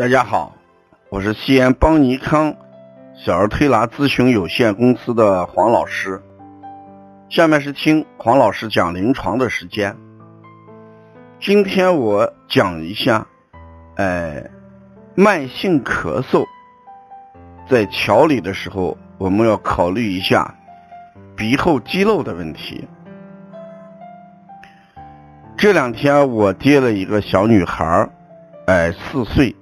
大家好，我是西安邦尼康小儿推拿咨询有限公司的黄老师。下面是听黄老师讲临床的时间。今天我讲一下，哎，慢性咳嗽在调理的时候，我们要考虑一下鼻后肌肉的问题。这两天我接了一个小女孩，哎，四岁。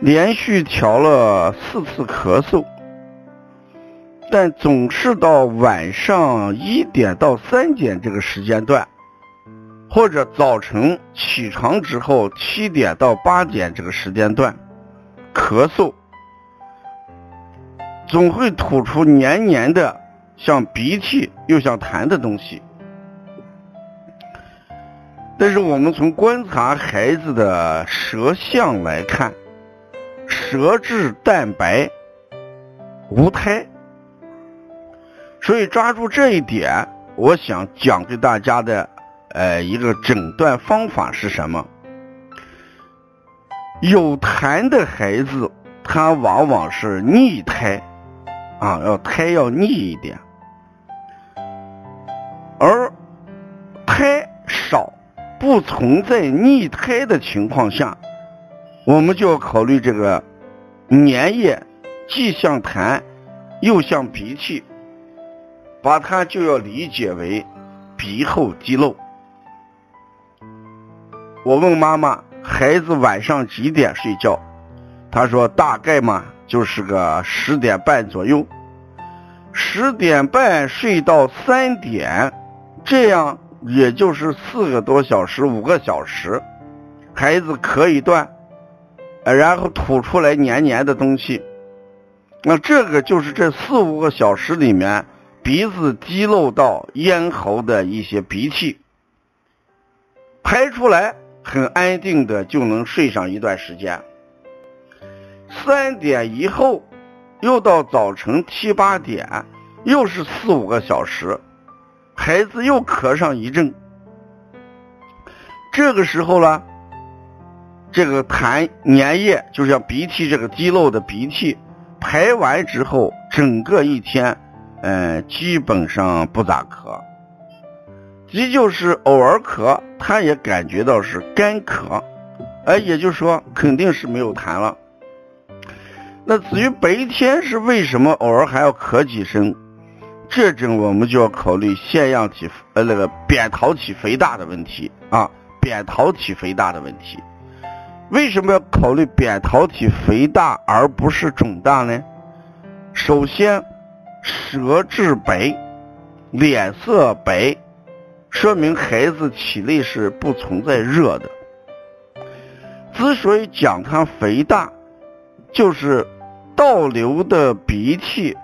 连续调了四次咳嗽，但总是到晚上一点到三点这个时间段，或者早晨起床之后七点到八点这个时间段，咳嗽总会吐出黏黏的，像鼻涕又像痰的东西。但是我们从观察孩子的舌象来看。舌质淡白，无苔，所以抓住这一点，我想讲给大家的，呃，一个诊断方法是什么？有痰的孩子，他往往是腻苔，啊，要苔要腻一点，而苔少，不存在腻苔的情况下，我们就要考虑这个。粘液既像痰又像鼻涕，把它就要理解为鼻后滴漏。我问妈妈，孩子晚上几点睡觉？她说大概嘛就是个十点半左右，十点半睡到三点，这样也就是四个多小时、五个小时，孩子咳一段。然后吐出来黏黏的东西，那这个就是这四五个小时里面鼻子滴漏到咽喉的一些鼻涕排出来，很安定的就能睡上一段时间。三点以后，又到早晨七八点，又是四五个小时，孩子又咳上一阵，这个时候呢？这个痰粘液就像鼻涕，这个滴漏的鼻涕排完之后，整个一天，嗯，基本上不咋咳，即就是偶尔咳，他也感觉到是干咳，哎，也就是说肯定是没有痰了。那至于白天是为什么偶尔还要咳几声，这种我们就要考虑腺样体呃那个扁桃体肥大的问题啊，扁桃体肥大的问题。为什么要考虑扁桃体肥大而不是肿大呢？首先，舌质白，脸色白，说明孩子体内是不存在热的。之所以讲它肥大，就是倒流的鼻涕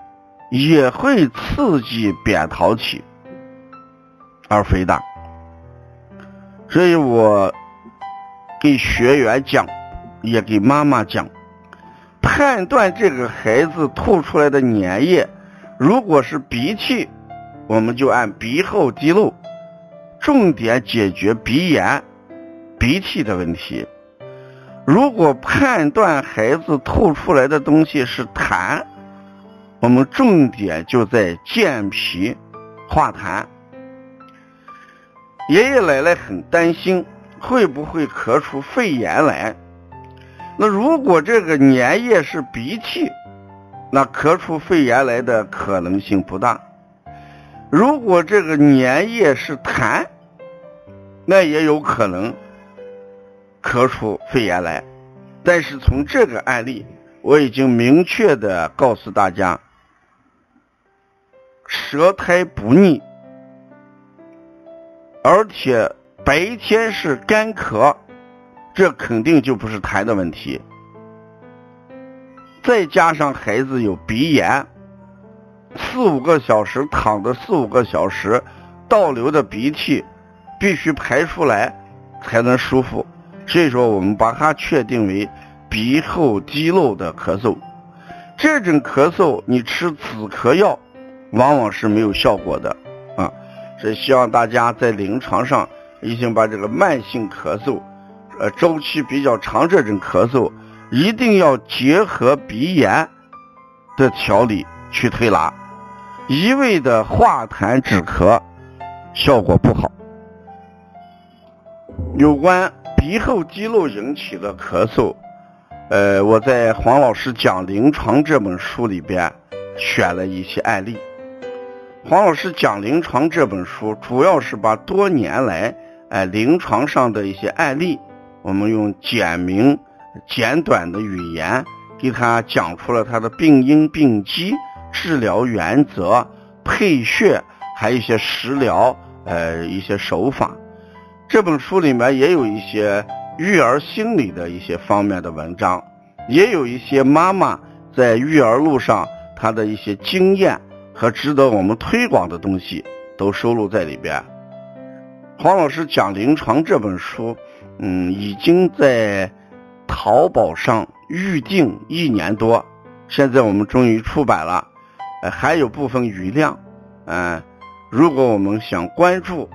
也会刺激扁桃体而肥大。所以我。给学员讲，也给妈妈讲，判断这个孩子吐出来的粘液，如果是鼻涕，我们就按鼻后滴漏，重点解决鼻炎、鼻涕的问题；如果判断孩子吐出来的东西是痰，我们重点就在健脾化痰。爷爷奶奶很担心。会不会咳出肺炎来？那如果这个粘液是鼻涕，那咳出肺炎来的可能性不大。如果这个粘液是痰，那也有可能咳出肺炎来。但是从这个案例，我已经明确的告诉大家，舌苔不腻，而且。白天是干咳，这肯定就不是痰的问题。再加上孩子有鼻炎，四五个小时躺的四五个小时，倒流的鼻涕必须排出来才能舒服。所以说，我们把它确定为鼻后肌肉的咳嗽。这种咳嗽，你吃止咳药往往是没有效果的啊。所以希望大家在临床上。已经把这个慢性咳嗽，呃，周期比较长这种咳嗽，一定要结合鼻炎的调理去推拿，一味的化痰止咳效果不好。有关鼻后肌肉引起的咳嗽，呃，我在黄老师讲临床这本书里边选了一些案例。黄老师讲临床这本书主要是把多年来哎临床上的一些案例，我们用简明。简短的语言给他讲出了他的病因病机、治疗原则、配穴，还有一些食疗，呃，一些手法。这本书里面也有一些育儿心理的一些方面的文章，也有一些妈妈在育儿路上她的一些经验和值得我们推广的东西都收录在里边。黄老师讲临床这本书，嗯，已经在。淘宝上预定一年多，现在我们终于出版了，呃，还有部分余量，嗯，如果我们想关注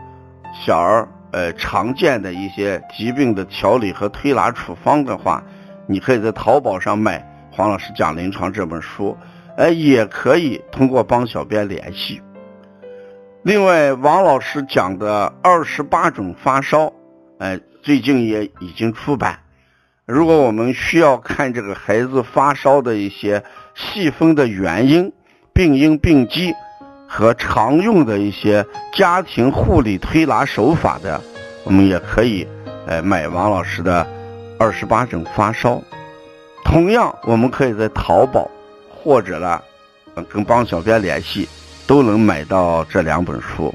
小儿呃常见的一些疾病的调理和推拿处方的话，你可以在淘宝上买黄老师讲临床这本书，呃，也可以通过帮小编联系。另外，王老师讲的二十八种发烧，呃，最近也已经出版。如果我们需要看这个孩子发烧的一些细分的原因、病因病机和常用的一些家庭护理推拿手法的，我们也可以呃买王老师的二十八种发烧。同样，我们可以在淘宝或者呢跟帮小编联系，都能买到这两本书。